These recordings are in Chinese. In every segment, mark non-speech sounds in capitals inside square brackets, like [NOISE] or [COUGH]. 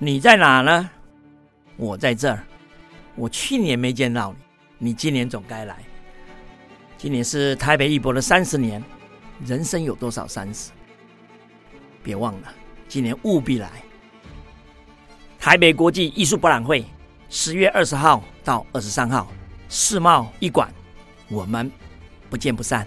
你在哪呢？我在这儿。我去年没见到你，你今年总该来。今年是台北艺博的三十年，人生有多少三十？别忘了，今年务必来。台北国际艺术博览会，十月二十号到二十三号，世贸一馆，我们不见不散。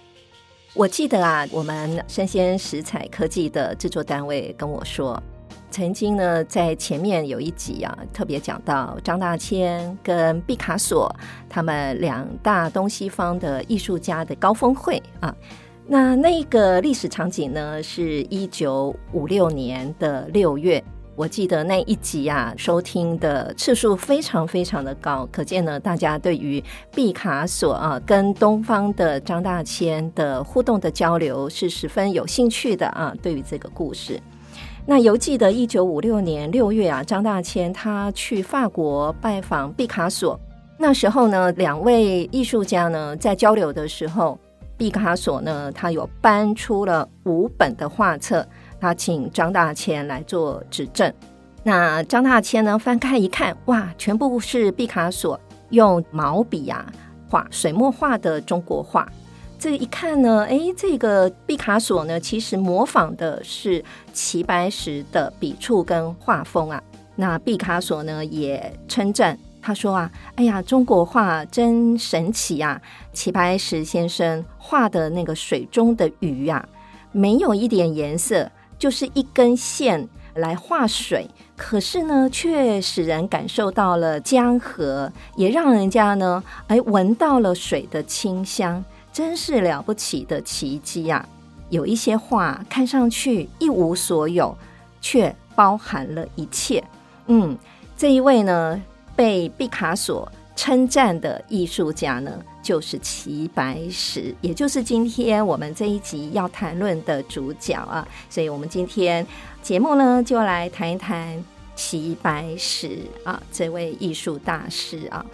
我记得啊，我们生鲜食采科技的制作单位跟我说，曾经呢，在前面有一集啊，特别讲到张大千跟毕卡索他们两大东西方的艺术家的高峰会啊。那那个历史场景呢，是一九五六年的六月。我记得那一集啊，收听的次数非常非常的高，可见呢，大家对于毕卡索啊跟东方的张大千的互动的交流是十分有兴趣的啊。对于这个故事，那犹记得一九五六年六月啊，张大千他去法国拜访毕卡索，那时候呢，两位艺术家呢在交流的时候，毕卡索呢他有搬出了五本的画册。他请张大千来做指证，那张大千呢翻开一看，哇，全部是毕卡索用毛笔呀、啊、画水墨画的中国画。这一看呢，哎，这个毕卡索呢其实模仿的是齐白石的笔触跟画风啊。那毕卡索呢也称赞，他说啊，哎呀，中国画真神奇啊！齐白石先生画的那个水中的鱼啊，没有一点颜色。就是一根线来画水，可是呢，却使人感受到了江河，也让人家呢，哎，闻到了水的清香，真是了不起的奇迹呀！有一些画看上去一无所有，却包含了一切。嗯，这一位呢，被毕卡索称赞的艺术家呢，就是齐白石，也就是今天我们这一集要谈论的主角啊，所以我们今天节目呢，就来谈一谈齐白石啊，这位艺术大师啊。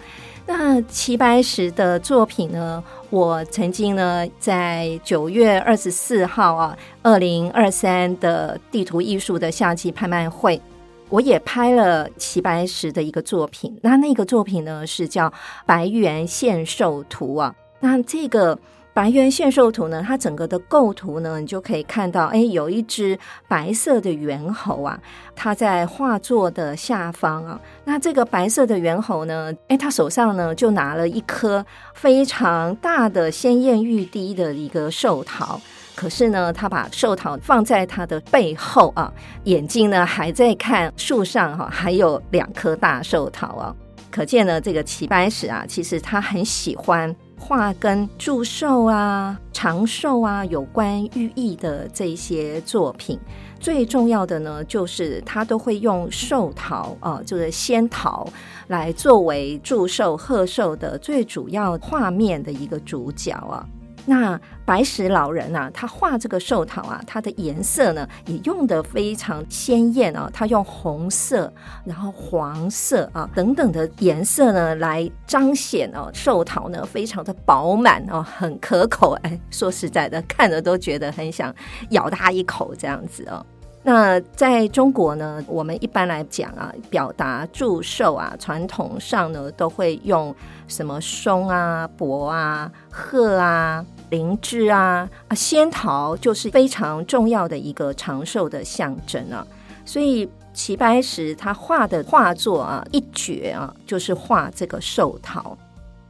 那齐白石的作品呢，我曾经呢，在九月二十四号啊，二零二三的地图艺术的夏季拍卖会。我也拍了齐白石的一个作品，那那个作品呢，是叫《白猿献寿图》啊。那这个《白猿献寿图》呢，它整个的构图呢，你就可以看到，哎，有一只白色的猿猴啊，它在画作的下方啊。那这个白色的猿猴呢，哎，它手上呢就拿了一颗非常大的鲜艳欲滴的一个寿桃。可是呢，他把寿桃放在他的背后啊，眼睛呢还在看树上哈、啊，还有两颗大寿桃啊。可见呢，这个齐白石啊，其实他很喜欢画跟祝寿啊、长寿啊有关寓意的这些作品。最重要的呢，就是他都会用寿桃啊，就是仙桃来作为祝寿贺寿的最主要画面的一个主角啊。那白石老人啊，他画这个寿桃啊，它的颜色呢也用得非常鲜艳啊，他用红色、然后黄色啊等等的颜色呢来彰显哦、寿桃呢非常的饱满哦、很可口。哎，说实在的，看着都觉得很想咬它一口这样子哦。那在中国呢，我们一般来讲啊，表达祝寿啊，传统上呢都会用什么松啊、柏啊、鹤啊。灵芝啊啊，仙桃就是非常重要的一个长寿的象征啊，所以齐白石他画的画作啊，一绝啊，就是画这个寿桃。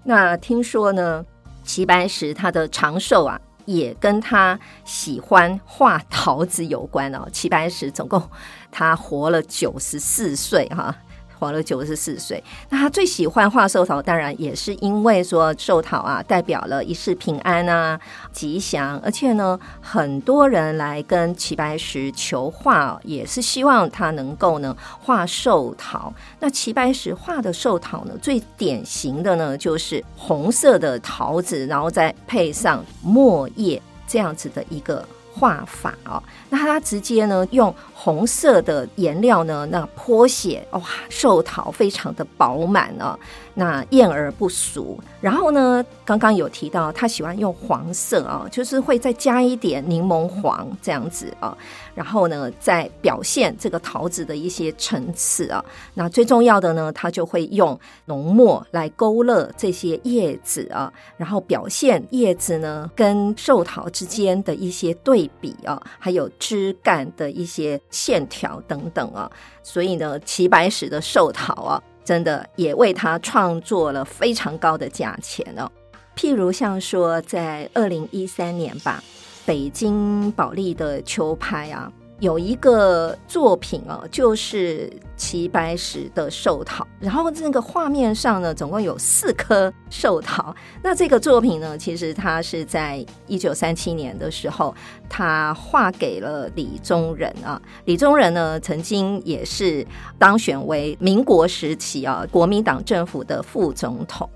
那听说呢，齐白石他的长寿啊，也跟他喜欢画桃子有关哦。齐白石总共他活了九十四岁哈，活了九十四岁。那他最喜欢画寿桃，当然也是因为说寿桃啊，代表了一世平安啊、吉祥。而且呢，很多人来跟齐白石求画，也是希望他能够呢画寿桃。那齐白石画的寿桃呢，最典型的呢就是红色的桃子，然后再配上墨叶这样子的一个画法哦。那他直接呢用红色的颜料呢，那泼写哇，寿桃非常的饱满哦。那艳而不俗，然后呢，刚刚有提到他喜欢用黄色啊，就是会再加一点柠檬黄这样子啊，然后呢，再表现这个桃子的一些层次啊。那最重要的呢，他就会用浓墨来勾勒这些叶子啊，然后表现叶子呢跟寿桃之间的一些对比啊，还有枝干的一些线条等等啊。所以呢，齐白石的寿桃啊。真的也为他创作了非常高的价钱哦。譬如像说，在二零一三年吧，北京保利的秋拍啊。有一个作品哦，就是齐白石的寿桃，然后这个画面上呢，总共有四颗寿桃。那这个作品呢，其实他是在一九三七年的时候，他画给了李宗仁啊。李宗仁呢，曾经也是当选为民国时期啊国民党政府的副总统。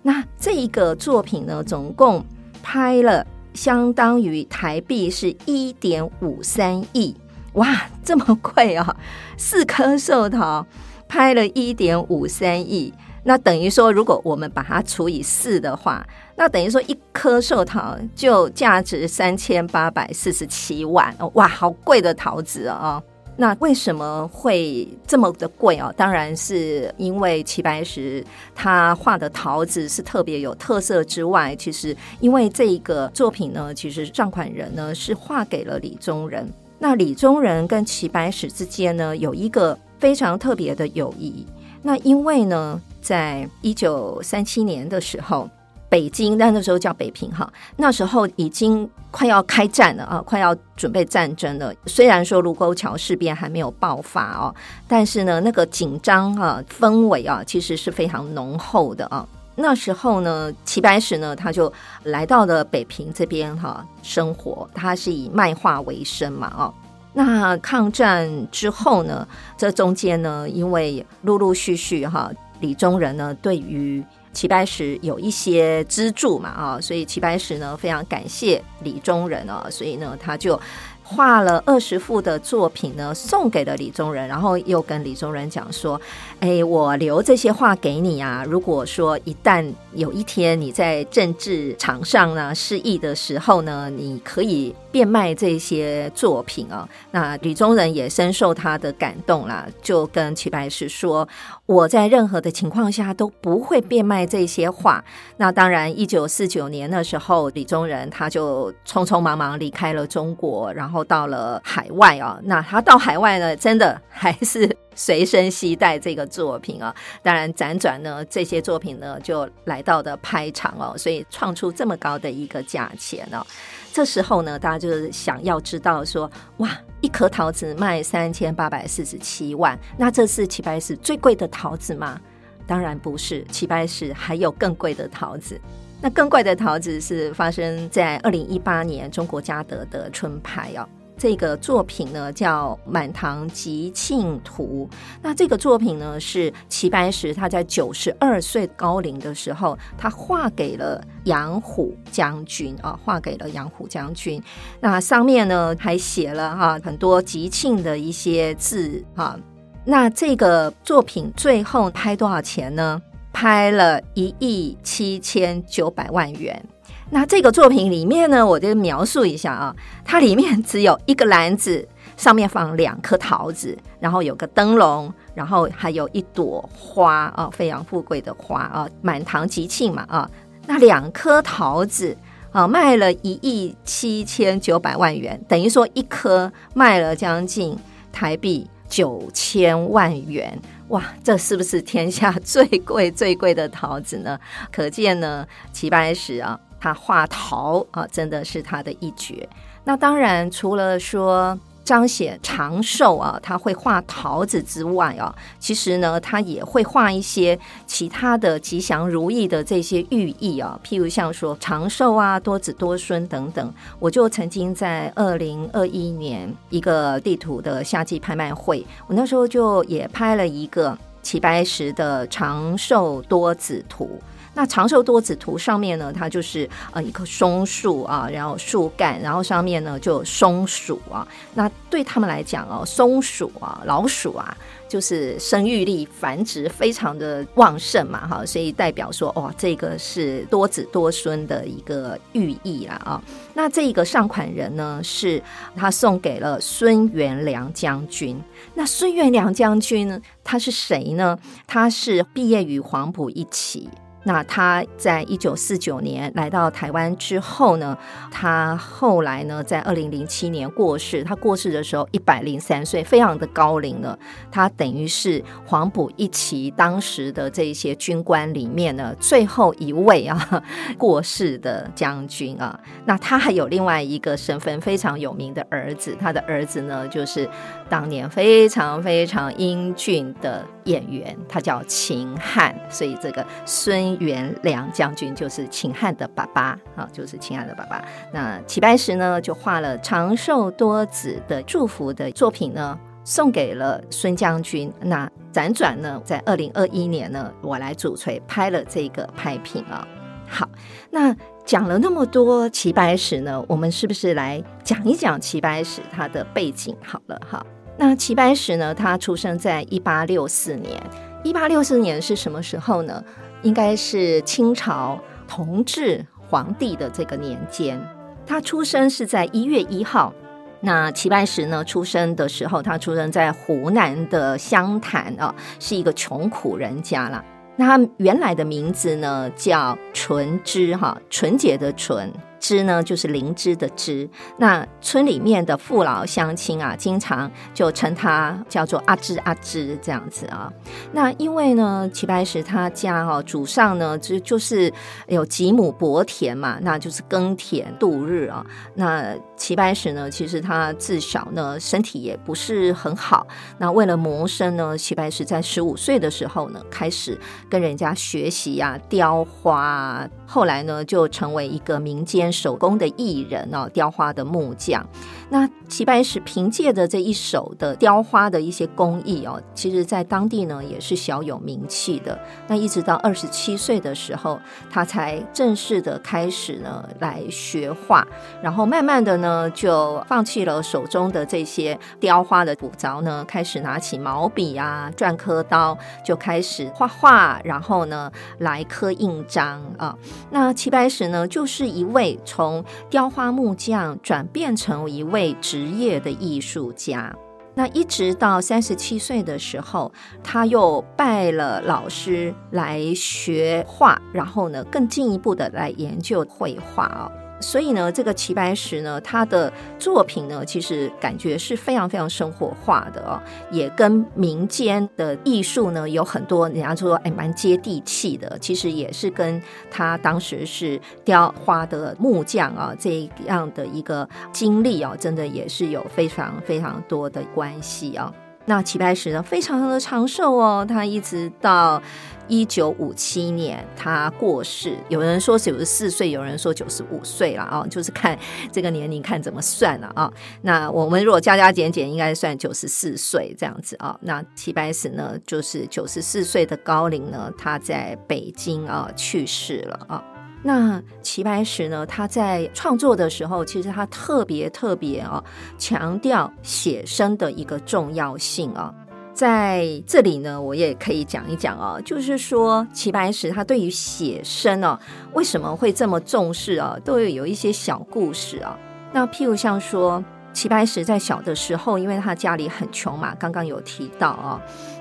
那这一个作品呢，总共拍了相当于台币是一点五三亿。哇，这么贵啊！四颗寿桃拍了一点五三亿，那等于说，如果我们把它除以四的话，那等于说一颗寿桃就价值三千八百四十七万哦！哇，好贵的桃子啊！那为什么会这么的贵哦？当然是因为齐白石他画的桃子是特别有特色之外，其实因为这一个作品呢，其实上款人呢是画给了李宗仁。那李宗仁跟齐白石之间呢，有一个非常特别的友谊。那因为呢，在一九三七年的时候，北京那个时候叫北平哈，那时候已经快要开战了啊，快要准备战争了。虽然说卢沟桥事变还没有爆发哦，但是呢，那个紧张啊氛围啊，其实是非常浓厚的啊。那时候呢，齐白石呢，他就来到了北平这边哈生活。他是以卖画为生嘛，哦，那抗战之后呢，这中间呢，因为陆陆续续哈，李宗仁呢对于齐白石有一些资助嘛，啊，所以齐白石呢非常感谢李宗仁啊，所以呢他就。画了二十幅的作品呢，送给了李宗仁，然后又跟李宗仁讲说：“哎，我留这些画给你啊，如果说一旦有一天你在政治场上呢失意的时候呢，你可以变卖这些作品啊。”那李宗仁也深受他的感动啦，就跟齐白石说：“我在任何的情况下都不会变卖这些画。”那当然，一九四九年的时候，李宗仁他就匆匆忙忙离开了中国，然后。后到了海外啊，那他到海外呢，真的还是随身携带这个作品啊。当然，辗转呢，这些作品呢就来到的拍场哦，所以创出这么高的一个价钱哦。这时候呢，大家就是想要知道说，哇，一颗桃子卖三千八百四十七万，那这是齐白石最贵的桃子吗？当然不是，齐白石还有更贵的桃子。那更怪的桃子是发生在二零一八年中国嘉德的春拍哦。这个作品呢叫《满堂吉庆图》。那这个作品呢是齐白石他在九十二岁高龄的时候，他画给了杨虎将军啊，画给了杨虎将军。那上面呢还写了哈很多吉庆的一些字哈。那这个作品最后拍多少钱呢？拍了一亿七千九百万元。那这个作品里面呢，我就描述一下啊，它里面只有一个篮子，上面放两颗桃子，然后有个灯笼，然后还有一朵花啊，飞扬富贵的花啊，满堂吉庆嘛啊。那两颗桃子啊，卖了一亿七千九百万元，等于说一颗卖了将近台币九千万元。哇，这是不是天下最贵最贵的桃子呢？[LAUGHS] 可见呢，齐白石啊，他画桃啊，真的是他的一绝。那当然，除了说彰显长寿啊，他会画桃子之外啊，其实呢，他也会画一些其他的吉祥如意的这些寓意啊，譬如像说长寿啊、多子多孙等等。我就曾经在二零二一年一个地图的夏季拍卖会，我那时候就也拍了一个齐白石的长寿多子图。那长寿多子图上面呢，它就是呃一棵松树啊，然后树干，然后上面呢就有松鼠啊。那对他们来讲哦，松鼠啊、老鼠啊，就是生育力、繁殖非常的旺盛嘛，哈，所以代表说哇，这个是多子多孙的一个寓意啦啊。那这个上款人呢，是他送给了孙元良将军。那孙元良将军呢，他是谁呢？他是毕业于黄埔一期。那他在一九四九年来到台湾之后呢，他后来呢，在二零零七年过世。他过世的时候一百零三岁，非常的高龄了。他等于是黄埔一期当时的这些军官里面呢，最后一位啊 [LAUGHS] 过世的将军啊。那他还有另外一个身份非常有名的儿子，他的儿子呢，就是当年非常非常英俊的演员，他叫秦汉。所以这个孙。元良将军就是秦汉的爸爸啊，就是秦汉的爸爸。那齐白石呢，就画了长寿多子的祝福的作品呢，送给了孙将军。那辗转呢，在二零二一年呢，我来主槌拍了这个拍品啊。好，那讲了那么多齐白石呢，我们是不是来讲一讲齐白石他的背景？好了哈，那齐白石呢，他出生在一八六四年。一八六四年是什么时候呢？应该是清朝同治皇帝的这个年间，他出生是在一月一号。那齐白石呢，出生的时候，他出生在湖南的湘潭啊，是一个穷苦人家啦。那他原来的名字呢，叫纯之哈，纯洁的纯。芝呢，就是灵芝的芝。那村里面的父老乡亲啊，经常就称他叫做阿芝阿芝这样子啊。那因为呢，齐白石他家、哦、祖上呢就就是有几亩薄田嘛，那就是耕田度日啊。那齐白石呢，其实他自小呢身体也不是很好。那为了谋生呢，齐白石在十五岁的时候呢，开始跟人家学习呀、啊、雕花啊。后来呢，就成为一个民间。手工的艺人哦，雕花的木匠。那齐白石凭借着这一手的雕花的一些工艺哦，其实在当地呢也是小有名气的。那一直到二十七岁的时候，他才正式的开始呢来学画，然后慢慢的呢就放弃了手中的这些雕花的古凿呢，开始拿起毛笔啊、篆刻刀，就开始画画，然后呢来刻印章啊。那齐白石呢就是一位从雕花木匠转变成一位。为职业的艺术家，那一直到三十七岁的时候，他又拜了老师来学画，然后呢，更进一步的来研究绘画啊。所以呢，这个齐白石呢，他的作品呢，其实感觉是非常非常生活化的哦，也跟民间的艺术呢有很多人家说哎蛮接地气的。其实也是跟他当时是雕花的木匠啊这样的一个经历啊，真的也是有非常非常多的关系啊。那齐白石呢，非常的长寿哦，他一直到一九五七年他过世，有人说九十四岁，有人说九十五岁了啊，就是看这个年龄看怎么算了啊。那我们如果加加减减，应该算九十四岁这样子啊。那齐白石呢，就是九十四岁的高龄呢，他在北京啊去世了啊。那齐白石呢，他在创作的时候，其实他特别特别啊，强调写生的一个重要性啊。在这里呢，我也可以讲一讲啊，就是说齐白石他对于写生哦，为什么会这么重视啊，都有有一些小故事啊。那譬如像说，齐白石在小的时候，因为他家里很穷嘛，刚刚有提到啊。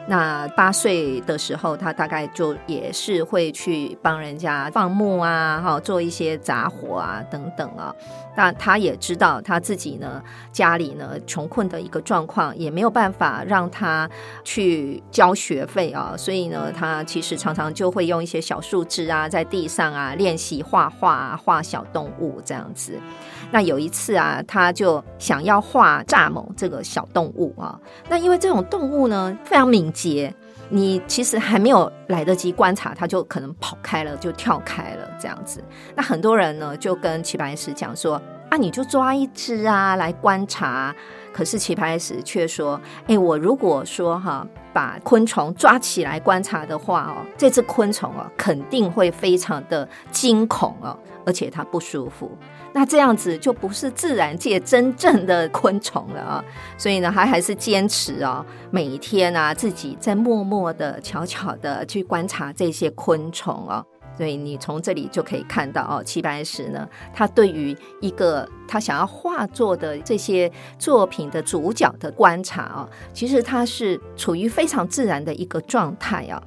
那八岁的时候，他大概就也是会去帮人家放牧啊，哈，做一些杂活啊，等等啊。那他也知道他自己呢，家里呢穷困的一个状况，也没有办法让他去交学费啊，所以呢，他其实常常就会用一些小树枝啊，在地上啊练习画画啊，画小动物这样子。那有一次啊，他就想要画蚱蜢这个小动物啊。那因为这种动物呢非常敏捷，你其实还没有来得及观察，它就可能跑开了，就跳开了这样子。那很多人呢就跟齐白石讲说：“啊，你就抓一只啊来观察。”可是齐白石却说：“哎，我如果说哈，把昆虫抓起来观察的话哦，这只昆虫哦，肯定会非常的惊恐哦，而且它不舒服。那这样子就不是自然界真正的昆虫了啊。[LAUGHS] 所以呢，他还是坚持哦，每一天啊，自己在默默的、悄悄的去观察这些昆虫哦。”所以你从这里就可以看到哦，齐白石呢，他对于一个他想要画作的这些作品的主角的观察啊，其实他是处于非常自然的一个状态啊。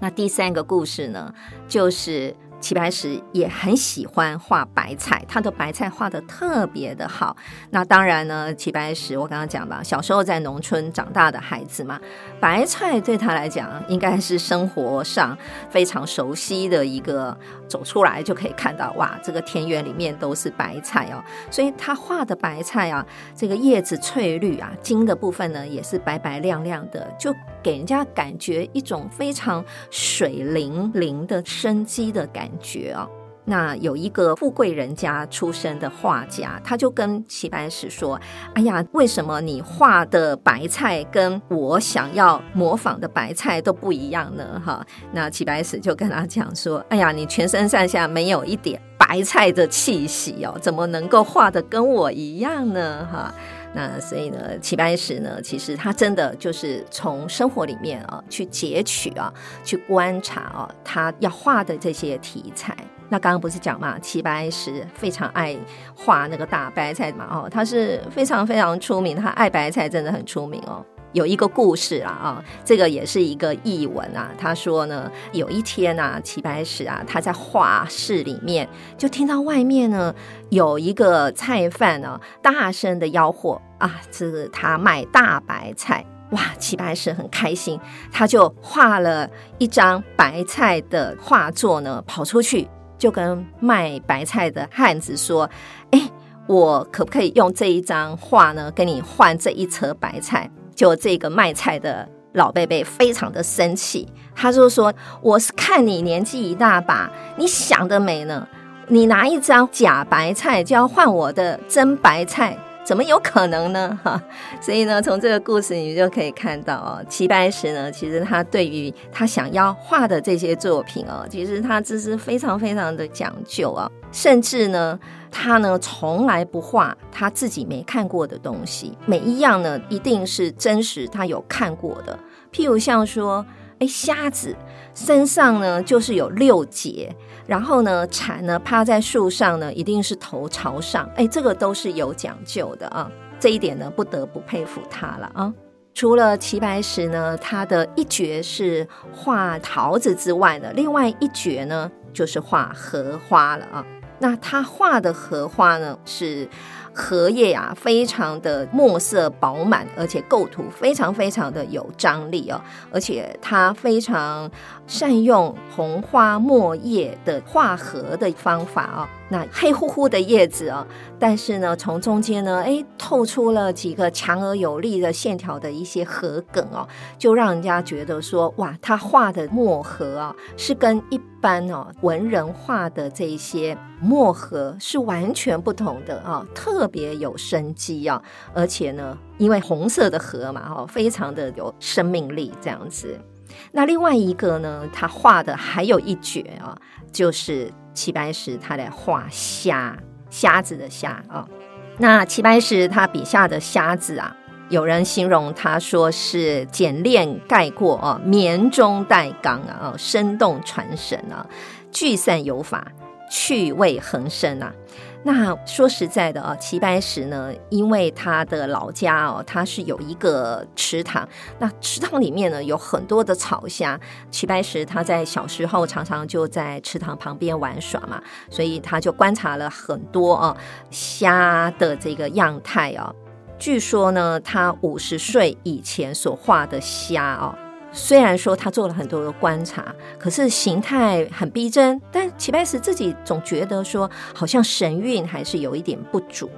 那第三个故事呢，就是。齐白石也很喜欢画白菜，他的白菜画的特别的好。那当然呢，齐白石我刚刚讲了，小时候在农村长大的孩子嘛，白菜对他来讲应该是生活上非常熟悉的一个。走出来就可以看到，哇，这个田园里面都是白菜哦。所以他画的白菜啊，这个叶子翠绿啊，茎的部分呢也是白白亮亮的，就给人家感觉一种非常水灵灵的生机的感感觉哦。那有一个富贵人家出身的画家，他就跟齐白石说：“哎呀，为什么你画的白菜跟我想要模仿的白菜都不一样呢？”哈，那齐白石就跟他讲说：“哎呀，你全身上下没有一点白菜的气息哦，怎么能够画得跟我一样呢？”哈，那所以呢，齐白石呢，其实他真的就是从生活里面啊去截取啊，去观察啊，他要画的这些题材。那刚刚不是讲嘛，齐白石非常爱画那个大白菜嘛，哦，他是非常非常出名，他爱白菜真的很出名哦。有一个故事啊，啊，这个也是一个译文啊。他说呢，有一天啊，齐白石啊，他在画室里面就听到外面呢有一个菜贩呢大声的吆喝啊，这是他卖大白菜，哇，齐白石很开心，他就画了一张白菜的画作呢，跑出去。就跟卖白菜的汉子说：“哎，我可不可以用这一张画呢，跟你换这一车白菜？”就这个卖菜的老伯伯非常的生气，他就说：“我是看你年纪一大把，你想得美呢？你拿一张假白菜就要换我的真白菜？”怎么有可能呢？[LAUGHS] 哈，所以呢，从这个故事你就可以看到哦，齐白石呢，其实他对于他想要画的这些作品哦，其实他这是非常非常的讲究啊，甚至呢，他呢从来不画他自己没看过的东西，每一样呢一定是真实他有看过的，譬如像说，哎，瞎子身上呢就是有六节。然后呢，蝉呢趴在树上呢，一定是头朝上，哎，这个都是有讲究的啊。这一点呢，不得不佩服他了啊。除了齐白石呢，他的一绝是画桃子之外呢，另外一绝呢就是画荷花了啊。那他画的荷花呢是。荷叶啊，非常的墨色饱满，而且构图非常非常的有张力哦，而且他非常善用红花墨叶的画荷的方法哦。那黑乎乎的叶子哦，但是呢，从中间呢，哎，透出了几个强而有力的线条的一些荷梗哦，就让人家觉得说，哇，他画的墨荷啊，是跟一般哦文人画的这些墨荷是完全不同的啊，特别有生机啊，而且呢，因为红色的荷嘛，哈，非常的有生命力这样子。那另外一个呢，他画的还有一绝啊，就是。齐白石他来画虾，虾子的虾啊。那齐白石他笔下的虾子啊，有人形容他说是简练概括啊，绵中带刚啊，生动传神啊，聚散有法，趣味横生啊。那说实在的啊，齐白石呢，因为他的老家哦，他是有一个池塘，那池塘里面呢有很多的草虾。齐白石他在小时候常常就在池塘旁边玩耍嘛，所以他就观察了很多啊虾的这个样态啊。据说呢，他五十岁以前所画的虾哦。虽然说他做了很多的观察，可是形态很逼真，但齐白石自己总觉得说，好像神韵还是有一点不足。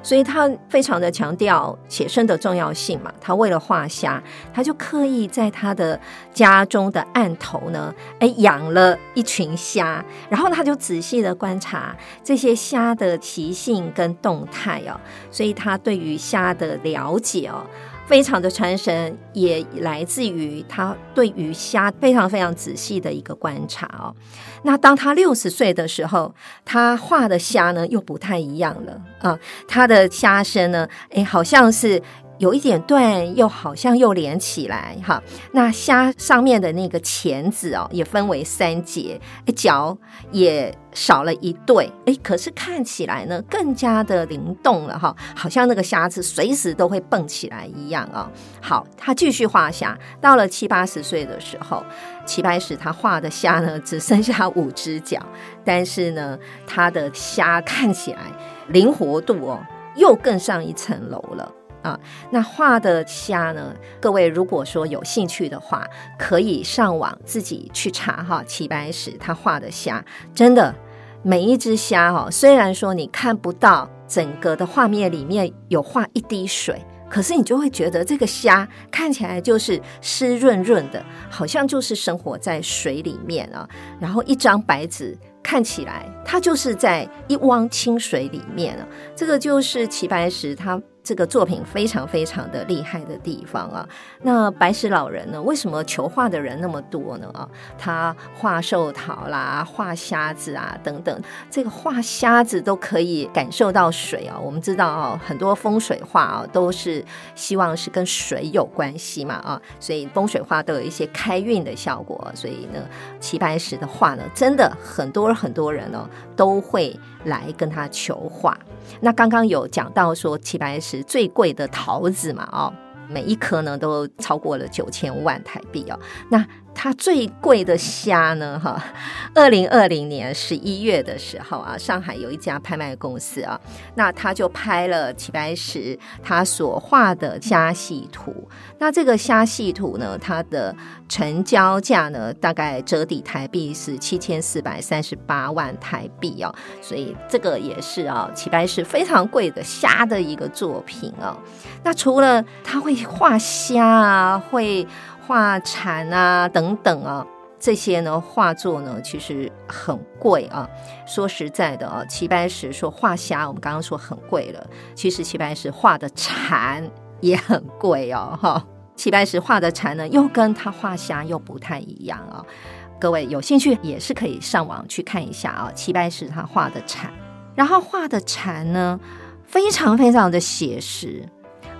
所以他非常的强调写生的重要性嘛，他为了画虾，他就刻意在他的家中的案头呢，哎，养了一群虾，然后他就仔细的观察这些虾的习性跟动态哦，所以他对于虾的了解哦。非常的传神，也来自于他对于虾非常非常仔细的一个观察哦。那当他六十岁的时候，他画的虾呢又不太一样了啊。他的虾身呢，哎，好像是。有一点断，又好像又连起来哈。那虾上面的那个钳子哦，也分为三节，脚也少了一对，哎，可是看起来呢，更加的灵动了哈，好像那个虾子随时都会蹦起来一样啊。好，他继续画虾，到了七八十岁的时候，齐白石他画的虾呢，只剩下五只脚，但是呢，他的虾看起来灵活度哦，又更上一层楼了。啊，那画的虾呢？各位如果说有兴趣的话，可以上网自己去查哈。齐白石他画的虾，真的每一只虾哈，虽然说你看不到整个的画面里面有画一滴水，可是你就会觉得这个虾看起来就是湿润润的，好像就是生活在水里面啊。然后一张白纸看起来，它就是在一汪清水里面啊。这个就是齐白石他。这个作品非常非常的厉害的地方啊！那白石老人呢？为什么求画的人那么多呢？啊，他画寿桃啦，画虾子啊等等，这个画虾子都可以感受到水啊。我们知道啊，很多风水画啊都是希望是跟水有关系嘛啊，所以风水画都有一些开运的效果。所以呢，齐白石的画呢，真的很多很多人呢都会来跟他求画。那刚刚有讲到说齐白石最贵的桃子嘛，哦，每一颗呢都超过了九千万台币哦，那。它最贵的虾呢？哈，二零二零年十一月的时候啊，上海有一家拍卖公司啊，那他就拍了齐白石他所画的虾戏图。那这个虾戏图呢，它的成交价呢，大概折抵台币是七千四百三十八万台币哦。所以这个也是啊，齐白石非常贵的虾的一个作品哦。那除了他会画虾啊，会。画蝉啊，等等啊，这些呢画作呢其实很贵啊。说实在的啊，齐白石说画虾，我们刚刚说很贵了，其实齐白石画的蝉也很贵哦。哈，齐白石画的蝉呢，又跟他画虾又不太一样啊。各位有兴趣也是可以上网去看一下啊。齐白石他画的蝉，然后画的蝉呢，非常非常的写实，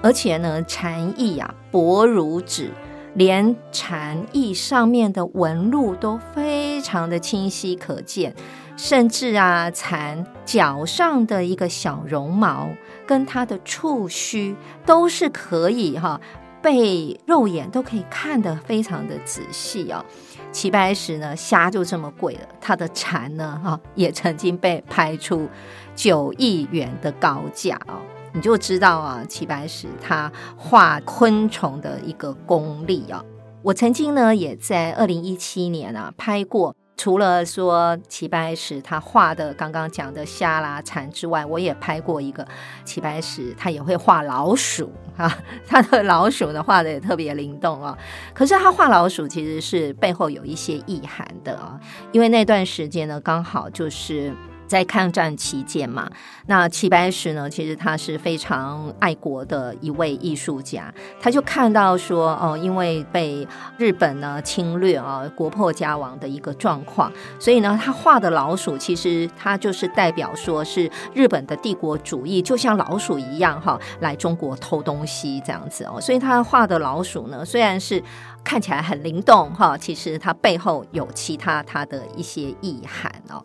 而且呢，蝉翼啊薄如纸。连蝉翼上面的纹路都非常的清晰可见，甚至啊，蝉脚上的一个小绒毛跟它的触须都是可以哈、被肉眼都可以看得非常的仔细哦。齐白石呢，虾就这么贵了，他的蝉呢，哈，也曾经被拍出九亿元的高价哦。你就知道啊，齐白石他画昆虫的一个功力啊。我曾经呢也在二零一七年啊拍过，除了说齐白石他画的刚刚讲的虾啦、蝉之外，我也拍过一个齐白石，他也会画老鼠啊，[LAUGHS] 他的老鼠呢画的也特别灵动啊。可是他画老鼠其实是背后有一些意涵的啊，因为那段时间呢刚好就是。在抗战期间嘛，那齐白石呢，其实他是非常爱国的一位艺术家。他就看到说，哦，因为被日本呢侵略啊，国破家亡的一个状况，所以呢，他画的老鼠其实他就是代表说是日本的帝国主义，就像老鼠一样哈，来中国偷东西这样子哦。所以他画的老鼠呢，虽然是看起来很灵动哈，其实它背后有其他它的一些意涵哦。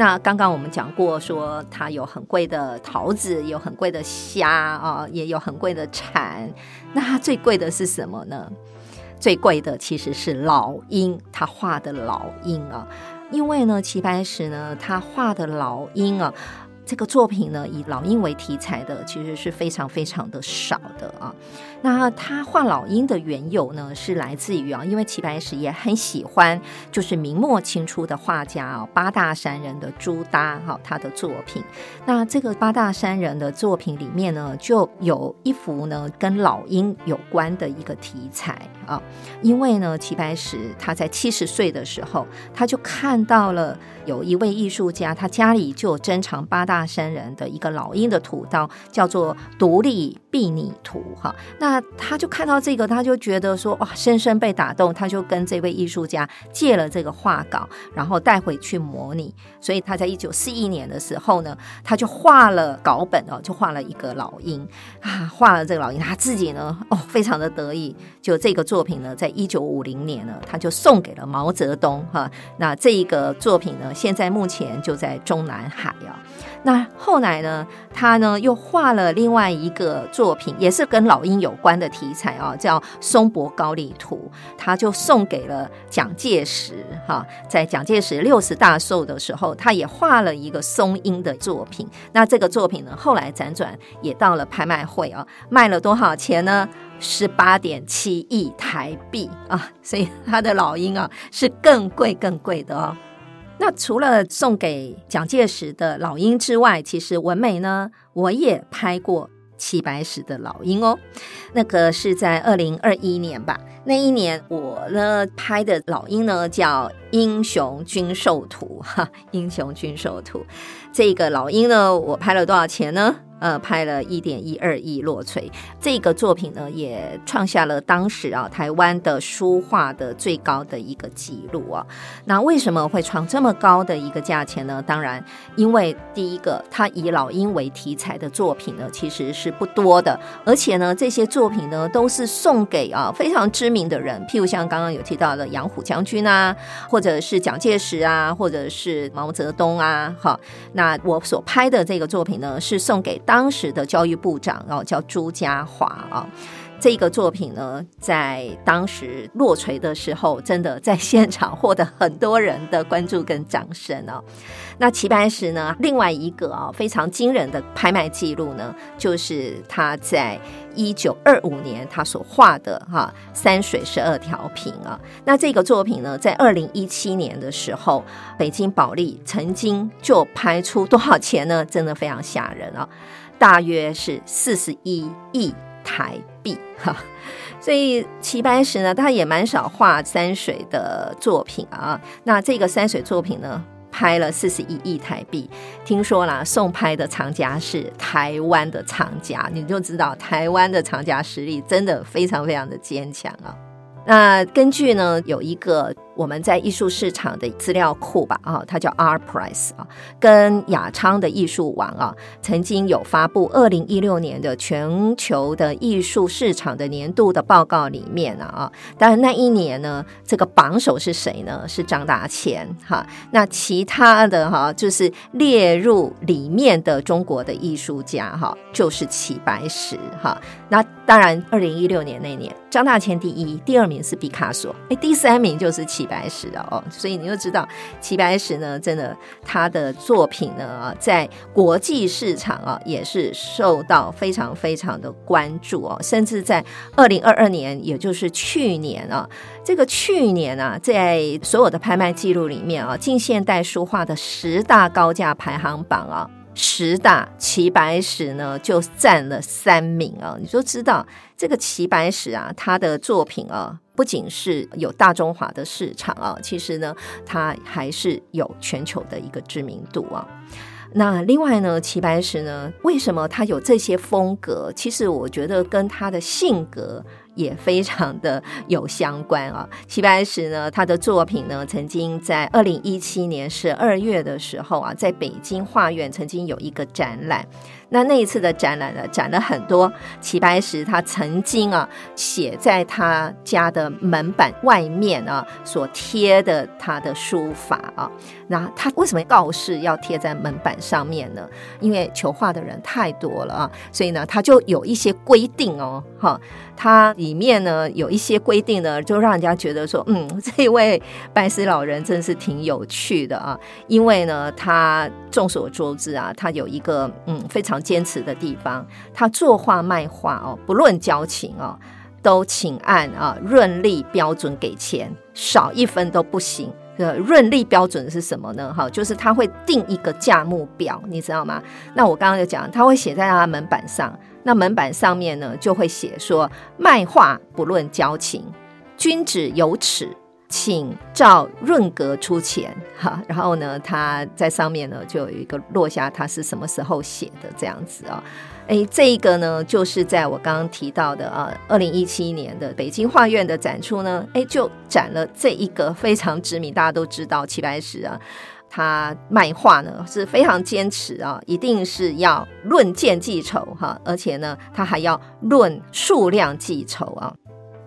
那刚刚我们讲过，说它有很贵的桃子，有很贵的虾啊，也有很贵的蝉。那它最贵的是什么呢？最贵的其实是老鹰，他画的老鹰啊。因为呢，齐白石呢，他画的老鹰啊，这个作品呢，以老鹰为题材的，其实是非常非常的少的啊。那他画老鹰的缘由呢，是来自于啊，因为齐白石也很喜欢，就是明末清初的画家啊，八大山人的朱耷哈，他的作品。那这个八大山人的作品里面呢，就有一幅呢跟老鹰有关的一个题材啊。因为呢，齐白石他在七十岁的时候，他就看到了有一位艺术家，他家里就有珍藏八大山人的一个老鹰的土刀，叫做独立薜拟图哈。那那他就看到这个，他就觉得说哇，深深被打动。他就跟这位艺术家借了这个画稿，然后带回去模拟。所以他在一九四一年的时候呢，他就画了稿本哦，就画了一个老鹰啊，画了这个老鹰。他自己呢，哦，非常的得意。就这个作品呢，在一九五零年呢，他就送给了毛泽东哈。那这一个作品呢，现在目前就在中南海啊。那后来呢，他呢又画了另外一个作品，也是跟老鹰有关的题材啊，叫《松柏高丽图》，他就送给了蒋介石哈。在蒋介石六十大寿的时候，他也画了一个松鹰的作品。那这个作品呢，后来辗转也到了拍卖会啊，卖了多少钱呢？十八点七亿台币啊！所以他的老鹰啊，是更贵更贵的哦。那除了送给蒋介石的老鹰之外，其实文美呢，我也拍过齐白石的老鹰哦。那个是在二零二一年吧，那一年我呢拍的老鹰呢叫《英雄军寿图》[LAUGHS] 哈，《英雄军寿图》这个老鹰呢，我拍了多少钱呢？呃，拍了一点一二亿落槌，这个作品呢，也创下了当时啊台湾的书画的最高的一个记录啊。那为什么会创这么高的一个价钱呢？当然，因为第一个，它以老鹰为题材的作品呢，其实是不多的，而且呢，这些作品呢，都是送给啊非常知名的人，譬如像刚刚有提到的杨虎将军啊，或或者是蒋介石啊，或者是毛泽东啊。好，那我所拍的这个作品呢，是送给。当时的教育部长哦，叫朱家华啊，这个作品呢，在当时落槌的时候，真的在现场获得很多人的关注跟掌声哦。[LAUGHS] 那齐白石呢，另外一个啊非常惊人的拍卖记录呢，就是他在一九二五年他所画的哈山水十二条屏啊。那这个作品呢，在二零一七年的时候，北京保利曾经就拍出多少钱呢？真的非常吓人啊！大约是四十一亿台币哈，所以齐白石呢，他也蛮少画山水的作品啊。那这个山水作品呢，拍了四十一亿台币。听说啦，送拍的藏家是台湾的藏家，你就知道台湾的藏家实力真的非常非常的坚强啊。那根据呢，有一个。我们在艺术市场的资料库吧，啊，它叫 R Price 啊，跟雅昌的艺术网啊，曾经有发布二零一六年的全球的艺术市场的年度的报告里面呢，啊，当然那一年呢，这个榜首是谁呢？是张大千哈。那其他的哈，就是列入里面的中国的艺术家哈，就是齐白石哈。那当然，二零一六年那年，张大千第一，第二名是毕卡索，哎，第三名就是齐。白石的哦，所以你就知道齐白石呢，真的他的作品呢，在国际市场啊，也是受到非常非常的关注哦，甚至在二零二二年，也就是去年啊，这个去年啊，在所有的拍卖记录里面啊，近现代书画的十大高价排行榜啊，十大齐白石呢就占了三名啊，你就知道这个齐白石啊，他的作品啊。不仅是有大中华的市场啊，其实呢，它还是有全球的一个知名度啊。那另外呢，齐白石呢，为什么他有这些风格？其实我觉得跟他的性格。也非常的有相关啊。齐白石呢，他的作品呢，曾经在二零一七年十二月的时候啊，在北京画院曾经有一个展览。那那一次的展览呢，展了很多齐白石他曾经啊写在他家的门板外面啊所贴的他的书法啊。那他为什么告示要贴在门板上面呢？因为求画的人太多了啊，所以呢，他就有一些规定哦，哈，他里面呢有一些规定呢，就让人家觉得说，嗯，[LAUGHS] 这位白石老人真是挺有趣的啊。因为呢，他众所周知啊，他有一个嗯非常坚持的地方，他作画卖画哦，不论交情哦，都请按啊润利标准给钱，少一分都不行。的润利标准是什么呢？哈，就是他会定一个价目表，你知道吗？那我刚刚就讲，他会写在他的门板上。那门板上面呢，就会写说：卖画不论交情，君子有尺，请赵润格出钱。[LAUGHS] 哈，然后呢，他在上面呢，就有一个落下他是什么时候写的这样子啊。哎，这一个呢，就是在我刚刚提到的啊，二零一七年的北京画院的展出呢，哎，就展了这一个非常知名，大家都知道齐白石啊，他卖画呢是非常坚持啊，一定是要论件计酬哈，而且呢，他还要论数量计酬啊。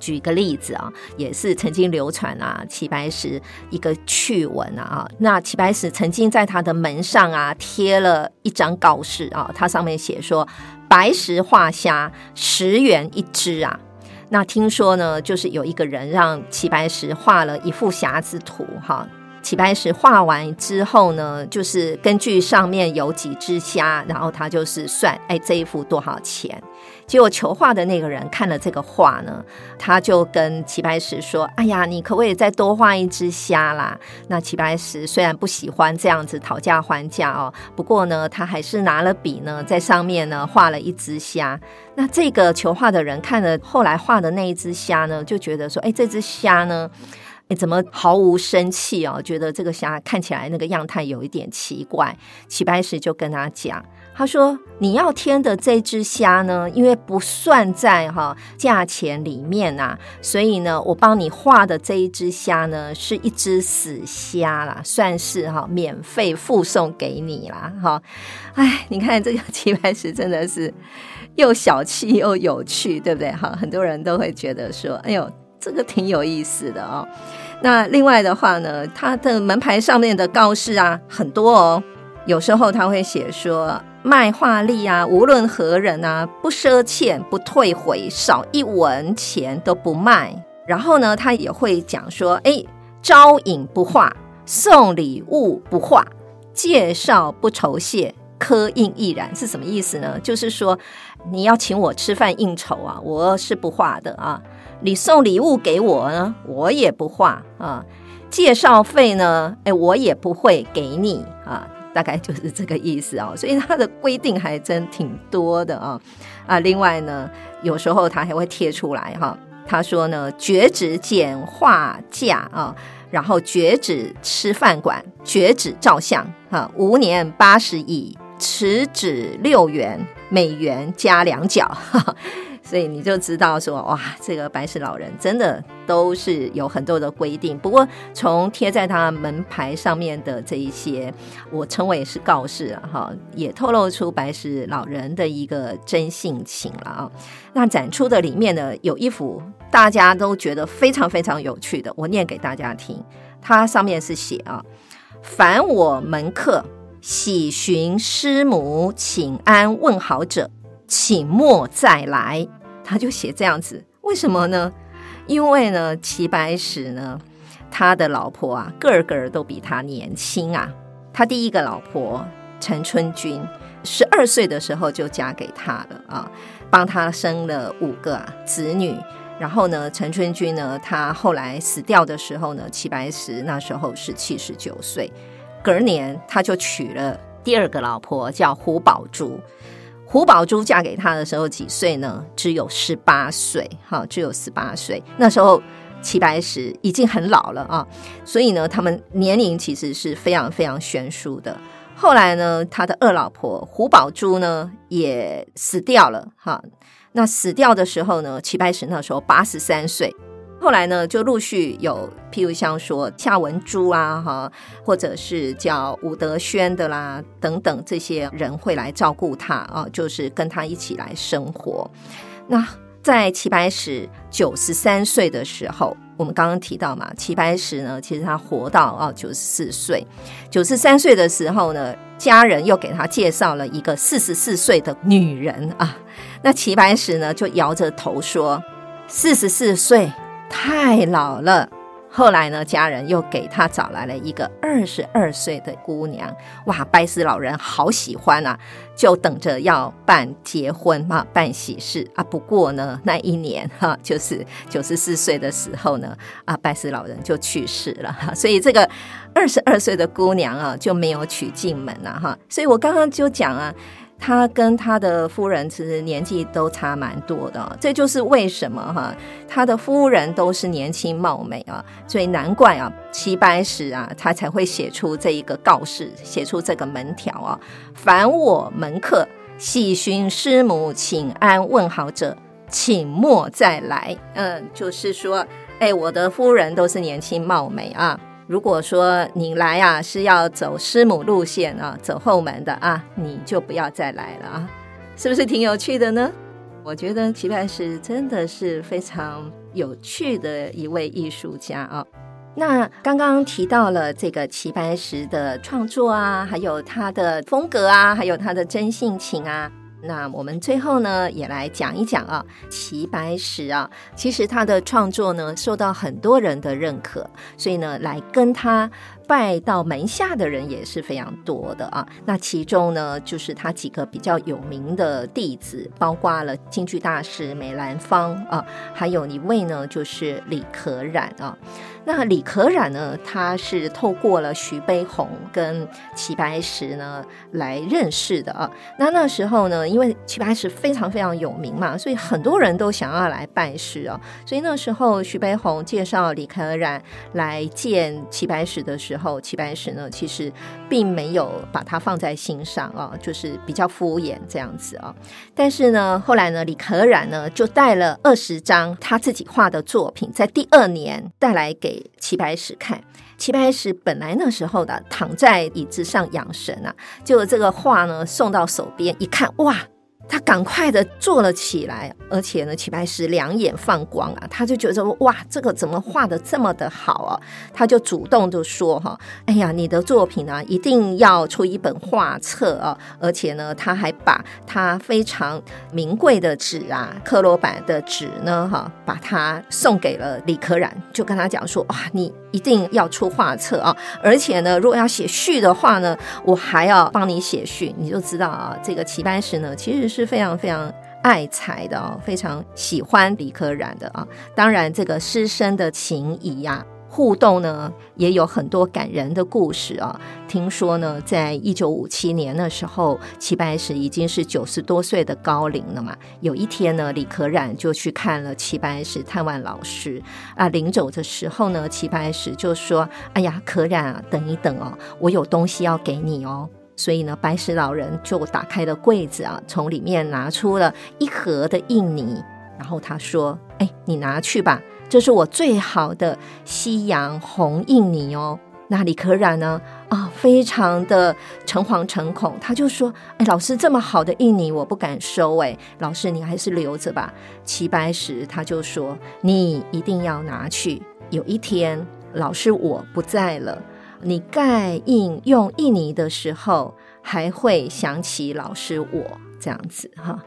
举个例子啊，也是曾经流传啊，齐白石一个趣闻啊，那齐白石曾经在他的门上啊贴了一张告示啊，它上面写说。白石画虾十元一只啊！那听说呢，就是有一个人让齐白石画了一幅虾子图哈。齐白石画完之后呢，就是根据上面有几只虾，然后他就是算，哎，这一幅多少钱？结果求画的那个人看了这个画呢，他就跟齐白石说：“哎呀，你可不可以再多画一只虾啦？”那齐白石虽然不喜欢这样子讨价还价哦，不过呢，他还是拿了笔呢，在上面呢画了一只虾。那这个求画的人看了后来画的那一只虾呢，就觉得说：“哎，这只虾呢？”你怎么毫无生气哦？觉得这个虾看起来那个样态有一点奇怪。齐白石就跟他讲，他说：“你要添的这只虾呢，因为不算在哈价钱里面啊，所以呢，我帮你画的这一只虾呢，是一只死虾啦，算是哈免费附送给你啦。哈，哎，你看这个齐白石真的是又小气又有趣，对不对？哈，很多人都会觉得说，哎呦。”这个挺有意思的哦。那另外的话呢，他的门牌上面的告示啊很多哦。有时候他会写说，卖画力啊，无论何人啊，不赊欠，不退回，少一文钱都不卖。然后呢，他也会讲说，哎，招引不画，送礼物不画，介绍不酬谢，刻印亦然。是什么意思呢？就是说你要请我吃饭应酬啊，我是不画的啊。你送礼物给我呢，我也不画啊。介绍费呢，哎，我也不会给你啊。大概就是这个意思啊。所以他的规定还真挺多的啊啊。另外呢，有时候他还会贴出来哈。他说呢，绝止剪画价啊，然后绝止吃饭馆，绝止照相啊，五年八十亿，持指六元，每元加两角。所以你就知道说，哇，这个白石老人真的都是有很多的规定。不过从贴在他门牌上面的这一些，我称为是告示啊，哈，也透露出白石老人的一个真性情了啊。那展出的里面呢，有一幅大家都觉得非常非常有趣的，我念给大家听。它上面是写啊，凡我门客喜寻师母请安问好者，请莫再来。他就写这样子，为什么呢？因为呢，齐白石呢，他的老婆啊，个个都比他年轻啊。他第一个老婆陈春君，十二岁的时候就嫁给他了啊，帮他生了五个子女。然后呢，陈春君呢，他后来死掉的时候呢，齐白石那时候是七十九岁。隔年他就娶了第二个老婆，叫胡宝珠。胡宝珠嫁给他的时候几岁呢？只有十八岁，哈，只有十八岁。那时候齐白石已经很老了啊，所以呢，他们年龄其实是非常非常悬殊的。后来呢，他的二老婆胡宝珠呢也死掉了，哈。那死掉的时候呢，齐白石那时候八十三岁。后来呢，就陆续有，譬如像说夏文珠啊，哈，或者是叫伍德轩的啦，等等这些人会来照顾他啊，就是跟他一起来生活。那在齐白石九十三岁的时候，我们刚刚提到嘛，齐白石呢，其实他活到啊九十四岁，九十三岁的时候呢，家人又给他介绍了一个四十四岁的女人啊，那齐白石呢就摇着头说。四十四岁，太老了。后来呢，家人又给他找来了一个二十二岁的姑娘，哇，拜师老人好喜欢啊，就等着要办结婚嘛，办喜事啊。不过呢，那一年哈，就是九十四岁的时候呢，啊，拜师老人就去世了，所以这个二十二岁的姑娘啊就没有娶进门了哈。所以我刚刚就讲啊。他跟他的夫人其实年纪都差蛮多的，这就是为什么哈，他的夫人都是年轻貌美啊，所以难怪啊，齐白石啊，他才会写出这一个告示，写出这个门条啊，凡我门客喜寻师母请安问好者，请莫再来。嗯，就是说，哎，我的夫人都是年轻貌美啊。如果说你来啊是要走师母路线啊，走后门的啊，你就不要再来了啊，是不是挺有趣的呢？我觉得齐白石真的是非常有趣的一位艺术家啊。那刚刚提到了这个齐白石的创作啊，还有他的风格啊，还有他的真性情啊。那我们最后呢，也来讲一讲啊，齐白石啊，其实他的创作呢，受到很多人的认可，所以呢，来跟他拜到门下的人也是非常多的啊。那其中呢，就是他几个比较有名的弟子，包括了京剧大师梅兰芳啊，还有一位呢，就是李可染啊。那李可染呢，他是透过了徐悲鸿跟齐白石呢来认识的啊。那那时候呢，因为齐白石非常非常有名嘛，所以很多人都想要来拜师啊。所以那时候徐悲鸿介绍李可染来见齐白石的时候，后齐白石呢其实并没有把他放在心上啊，就是比较敷衍这样子啊。但是呢，后来呢，李可染呢就带了二十张他自己画的作品，在第二年带来给。齐白石看，齐白石本来那时候的躺在椅子上养神啊，就这个画呢送到手边一看，哇！他赶快的坐了起来，而且呢，齐白石两眼放光啊，他就觉得哇，这个怎么画的这么的好啊？他就主动就说哈，哎呀，你的作品呢，一定要出一本画册啊！而且呢，他还把他非常名贵的纸啊，克罗版的纸呢，哈，把它送给了李可染，就跟他讲说，哇，你。一定要出画册啊！而且呢，如果要写序的话呢，我还要帮你写序。你就知道啊，这个齐白石呢，其实是非常非常爱才的哦，非常喜欢李可染的啊。当然，这个师生的情谊呀。互动呢，也有很多感人的故事啊。听说呢，在一九五七年的时候，齐白石已经是九十多岁的高龄了嘛。有一天呢，李可染就去看了齐白石，探望老师啊。临走的时候呢，齐白石就说：“哎呀，可染啊，等一等哦，我有东西要给你哦。”所以呢，白石老人就打开了柜子啊，从里面拿出了一盒的印泥，然后他说：“哎，你拿去吧。”这是我最好的西洋红印泥哦。那李可染呢？啊，非常的诚惶诚恐，他就说：“哎，老师这么好的印泥，我不敢收。哎，老师你还是留着吧。”齐白石他就说：“你一定要拿去。有一天老师我不在了，你盖印用印泥的时候，还会想起老师我这样子哈。”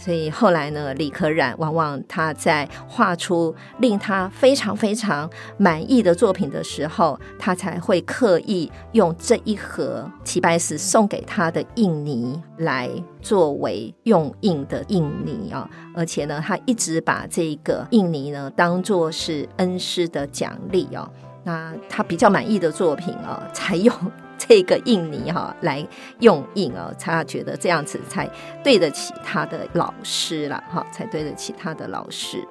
所以后来呢，李可染往往他在画出令他非常非常满意的作品的时候，他才会刻意用这一盒齐白石送给他的印泥来作为用印的印泥啊。而且呢，他一直把这个印泥呢当做是恩师的奖励啊。他他比较满意的作品啊，才用。[LAUGHS] 这个印泥哈来用印哦，他觉得这样子才对得起他的老师了哈，才对得起他的老师。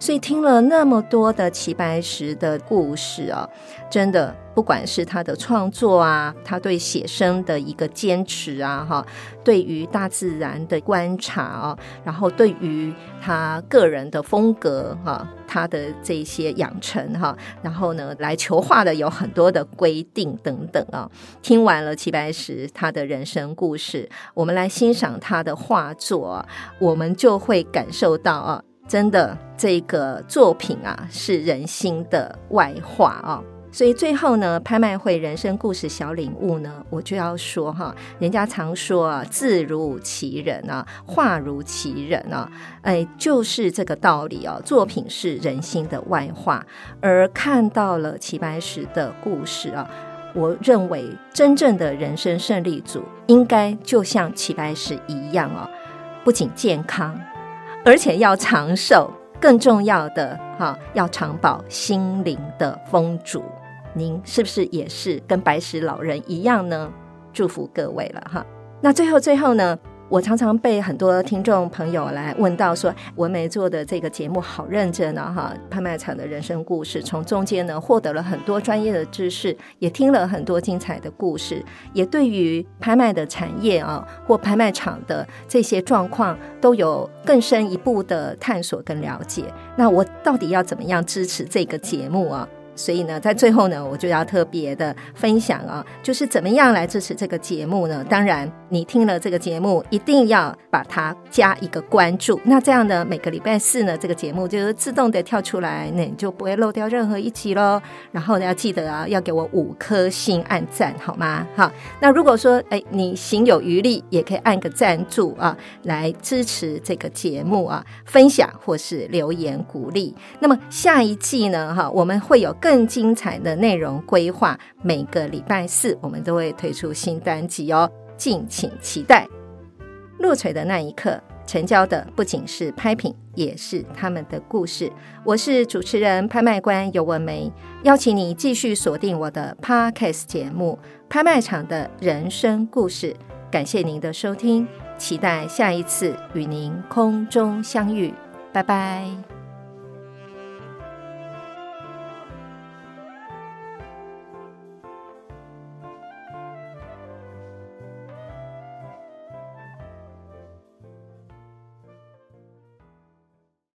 所以听了那么多的齐白石的故事啊，真的。不管是他的创作啊，他对写生的一个坚持啊，哈，对于大自然的观察啊，然后对于他个人的风格哈，他的这些养成哈，然后呢，来求画的有很多的规定等等啊。听完了齐白石他的人生故事，我们来欣赏他的画作，我们就会感受到啊，真的这个作品啊，是人心的外化啊。所以最后呢，拍卖会人生故事小领悟呢，我就要说哈，人家常说啊，字如其人啊，画如其人啊，哎，就是这个道理啊。作品是人心的外化，而看到了齐白石的故事啊，我认为真正的人生胜利组应该就像齐白石一样啊，不仅健康，而且要长寿，更重要的哈，要长保心灵的丰足。您是不是也是跟白石老人一样呢？祝福各位了哈。那最后最后呢，我常常被很多听众朋友来问到说，文梅做的这个节目好认真呢哈。拍卖场的人生故事，从中间呢获得了很多专业的知识，也听了很多精彩的故事，也对于拍卖的产业啊或拍卖场的这些状况都有更深一步的探索跟了解。那我到底要怎么样支持这个节目啊？所以呢，在最后呢，我就要特别的分享啊，就是怎么样来支持这个节目呢？当然，你听了这个节目，一定要把它加一个关注。那这样呢，每个礼拜四呢，这个节目就是自动的跳出来，那你就不会漏掉任何一集喽。然后呢，要记得啊，要给我五颗星按赞，好吗？好，那如果说哎，你行有余力，也可以按个赞助啊，来支持这个节目啊，分享或是留言鼓励。那么下一季呢，哈，我们会有。更精彩的内容规划，每个礼拜四我们都会推出新单集哦，敬请期待。落锤的那一刻，成交的不仅是拍品，也是他们的故事。我是主持人、拍卖官游文梅，邀请你继续锁定我的 Podcast 节目《拍卖场的人生故事》。感谢您的收听，期待下一次与您空中相遇，拜拜。